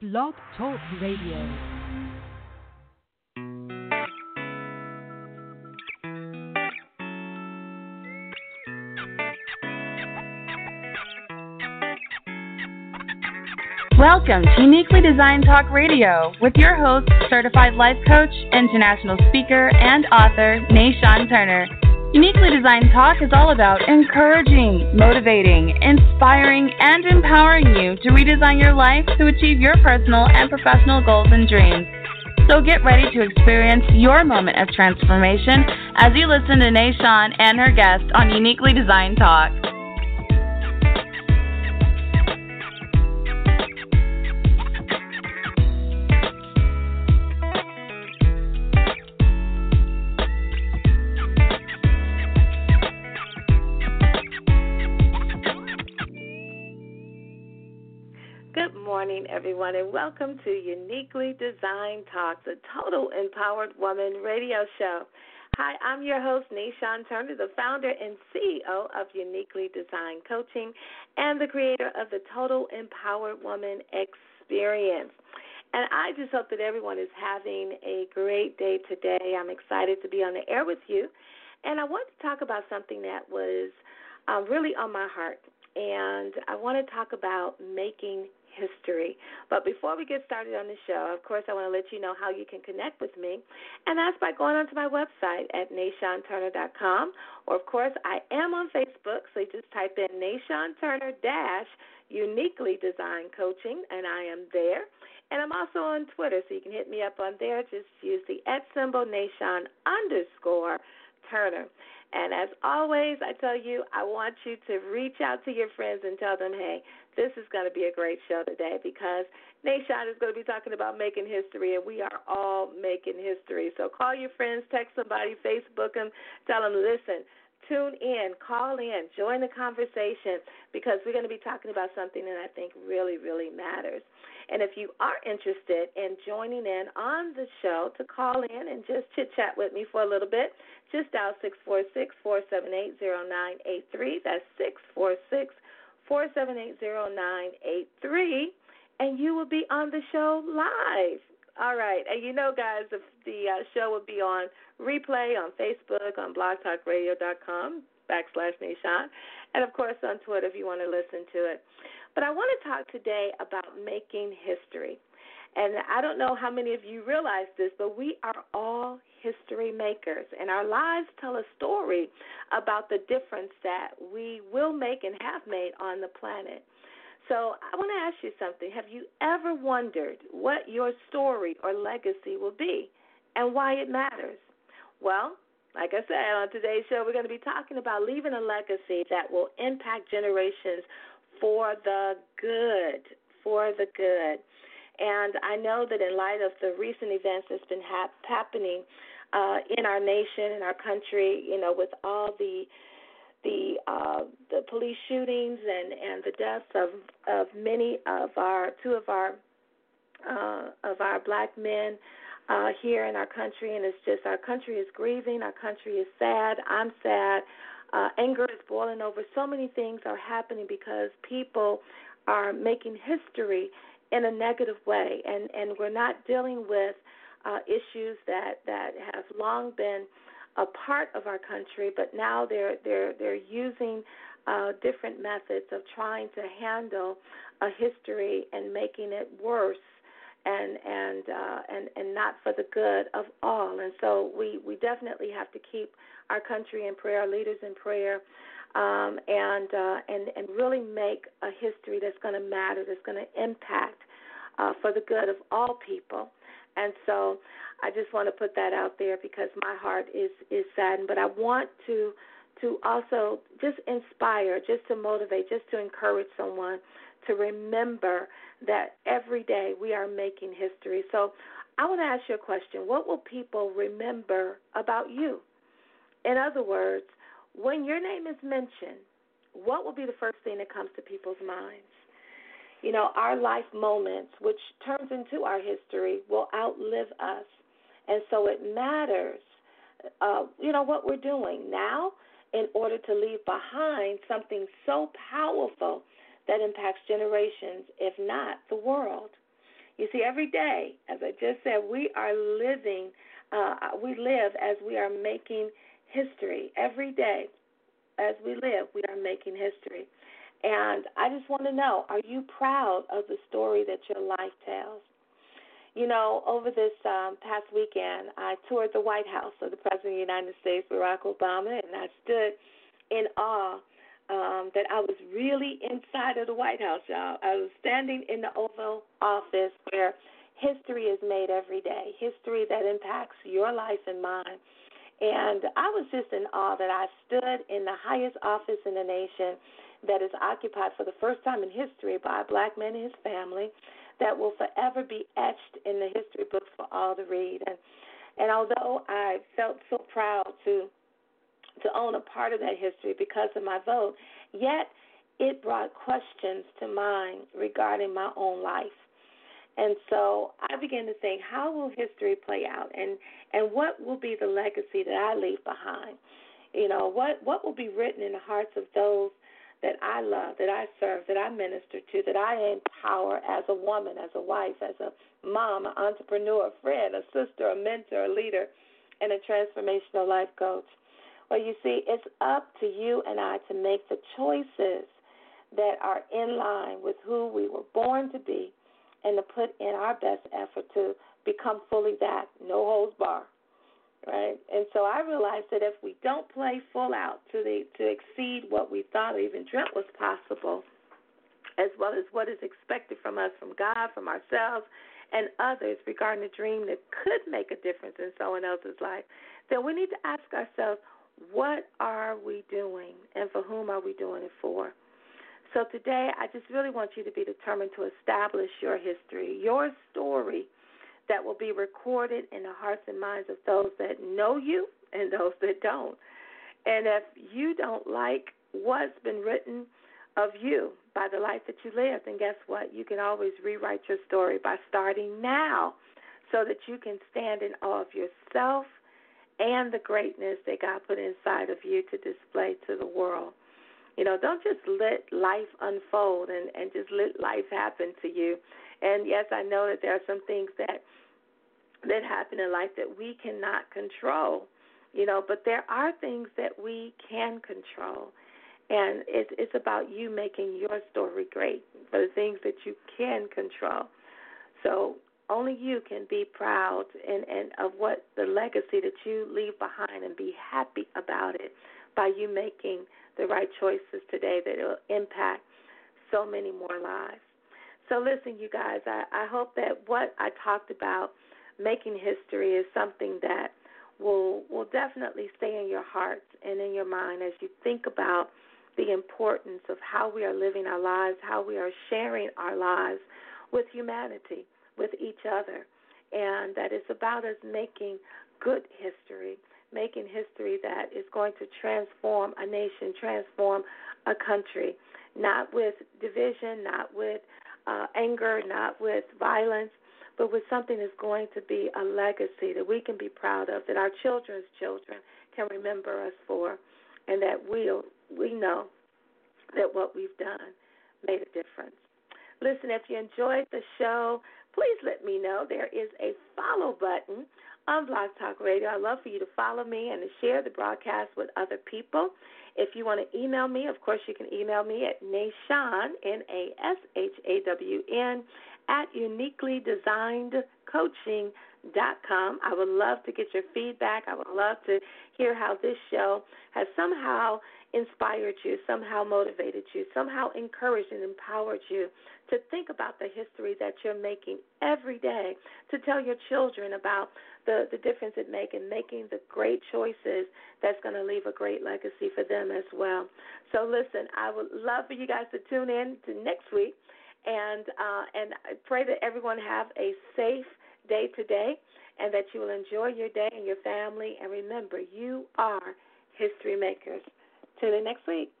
Blog Talk Radio. Welcome to Uniquely Designed Talk Radio with your host, certified life coach, international speaker, and author, Nashawn Turner. Uniquely Designed Talk is all about encouraging, motivating, inspiring, and empowering you to redesign your life to achieve your personal and professional goals and dreams. So get ready to experience your moment of transformation as you listen to Nashawn and her guest on Uniquely Designed Talk. Everyone, and welcome to Uniquely Designed Talks, a total empowered woman radio show. Hi, I'm your host, Nashawn Turner, the founder and CEO of Uniquely Designed Coaching and the creator of the Total Empowered Woman Experience. And I just hope that everyone is having a great day today. I'm excited to be on the air with you. And I want to talk about something that was um, really on my heart. And I want to talk about making history. But before we get started on the show, of course, I want to let you know how you can connect with me, and that's by going onto my website at NashawnTurner.com. Or, of course, I am on Facebook, so you just type in Nashawn Turner dash Uniquely Designed Coaching, and I am there. And I'm also on Twitter, so you can hit me up on there. Just use the at symbol Nashawn underscore Turner. And as always, I tell you, I want you to reach out to your friends and tell them, hey, this is going to be a great show today because Nashawn is going to be talking about making history, and we are all making history. So call your friends, text somebody, Facebook them, tell them, listen, tune in, call in, join the conversation because we're going to be talking about something that I think really, really matters. And if you are interested in joining in on the show to call in and just chit chat with me for a little bit, just dial 646 478 0983. That's 646 478 0983, and you will be on the show live. All right. And you know, guys, the, the uh, show will be on replay on Facebook, on blogtalkradio.com backslash Nashawn, and of course on Twitter if you want to listen to it. But I want to talk today about making history. And I don't know how many of you realize this, but we are all history makers, and our lives tell a story about the difference that we will make and have made on the planet. So I want to ask you something. Have you ever wondered what your story or legacy will be and why it matters? Well, like I said, on today's show, we're going to be talking about leaving a legacy that will impact generations for the good. For the good. And I know that in light of the recent events that's been hap- happening uh, in our nation, in our country, you know, with all the the uh, the police shootings and and the deaths of of many of our two of our uh, of our black men uh, here in our country, and it's just our country is grieving, our country is sad. I'm sad. Uh, anger is boiling over. So many things are happening because people are making history in a negative way, and and we're not dealing with uh, issues that that have long been a part of our country, but now they're they're they're using uh, different methods of trying to handle a history and making it worse and and uh, and and not for the good of all. And so we we definitely have to keep our country in prayer, our leaders in prayer, um, and uh, and and really make a history that's going to matter, that's going to impact uh, for the good of all people. And so I just want to put that out there because my heart is is saddened, but I want to to also just inspire, just to motivate, just to encourage someone to remember that every day we are making history. So I want to ask you a question. What will people remember about you? In other words, when your name is mentioned, what will be the first thing that comes to people's minds? You know, our life moments, which turns into our history, will outlive us. And so it matters, uh, you know, what we're doing now in order to leave behind something so powerful that impacts generations, if not the world. You see, every day, as I just said, we are living, uh, we live as we are making history. Every day, as we live, we are making history. And I just want to know are you proud of the story that your life tells? You know, over this um, past weekend, I toured the White House of the President of the United States, Barack Obama, and I stood in awe um, that I was really inside of the White House, y'all. I was standing in the Oval Office where history is made every day, history that impacts your life and mine. And I was just in awe that I stood in the highest office in the nation that is occupied for the first time in history by a black man and his family that will forever be etched in the history books for all to read. And and although I felt so proud to to own a part of that history because of my vote, yet it brought questions to mind regarding my own life. And so I began to think, how will history play out, and and what will be the legacy that I leave behind? You know, what what will be written in the hearts of those that I love, that I serve, that I minister to, that I empower as a woman, as a wife, as a mom, an entrepreneur, a friend, a sister, a mentor, a leader, and a transformational life coach. Well, you see, it's up to you and I to make the choices that are in line with who we were born to be and to put in our best effort to become fully that, no holds bar right? And so I realized that if we don't play full out to the to exceed what we thought or even dreamt was possible, as well as what is expected from us, from God, from ourselves, and others regarding a dream that could make a difference in someone else's life, then we need to ask ourselves, what are we doing, and for whom are we doing it for? So today, I just really want you to be determined to establish your history, your story that will be recorded in the hearts and minds of those that know you and those that don't. And if you don't like what's been written of you by the life that you live, then guess what? You can always rewrite your story by starting now so that you can stand in awe of yourself and the greatness that God put inside of you to display to the world. You know, don't just let life unfold and, and just let life happen to you. And yes, I know that there are some things that that happen in life that we cannot control, you know, but there are things that we can control. And it's it's about you making your story great for the things that you can control. So only you can be proud and, and of what the legacy that you leave behind and be happy about it by you making the right choices today that will impact so many more lives. So listen, you guys, I, I hope that what I talked about making history is something that will will definitely stay in your hearts and in your mind as you think about the importance of how we are living our lives, how we are sharing our lives with humanity, with each other, and that it's about us making good history, making history that is going to transform a nation, transform a country, not with division, not with uh, anger, not with violence, but with something that's going to be a legacy that we can be proud of, that our children's children can remember us for, and that we'll, we know that what we've done made a difference. Listen, if you enjoyed the show, please let me know. There is a follow button on Blog Talk Radio. I'd love for you to follow me and to share the broadcast with other people. If you want to email me, of course, you can email me at Nashawn, N A S H A W N, at uniquelydesignedcoaching.com. I would love to get your feedback. I would love to hear how this show has somehow inspired you, somehow motivated you, somehow encouraged and empowered you to think about the history that you're making every day, to tell your children about the, the difference it makes in making the great choices that's going to leave a great legacy for them as well. So, listen, I would love for you guys to tune in to next week and uh, and I pray that everyone have a safe day today, and that you will enjoy your day and your family. And remember, you are history makers. Tune in next week.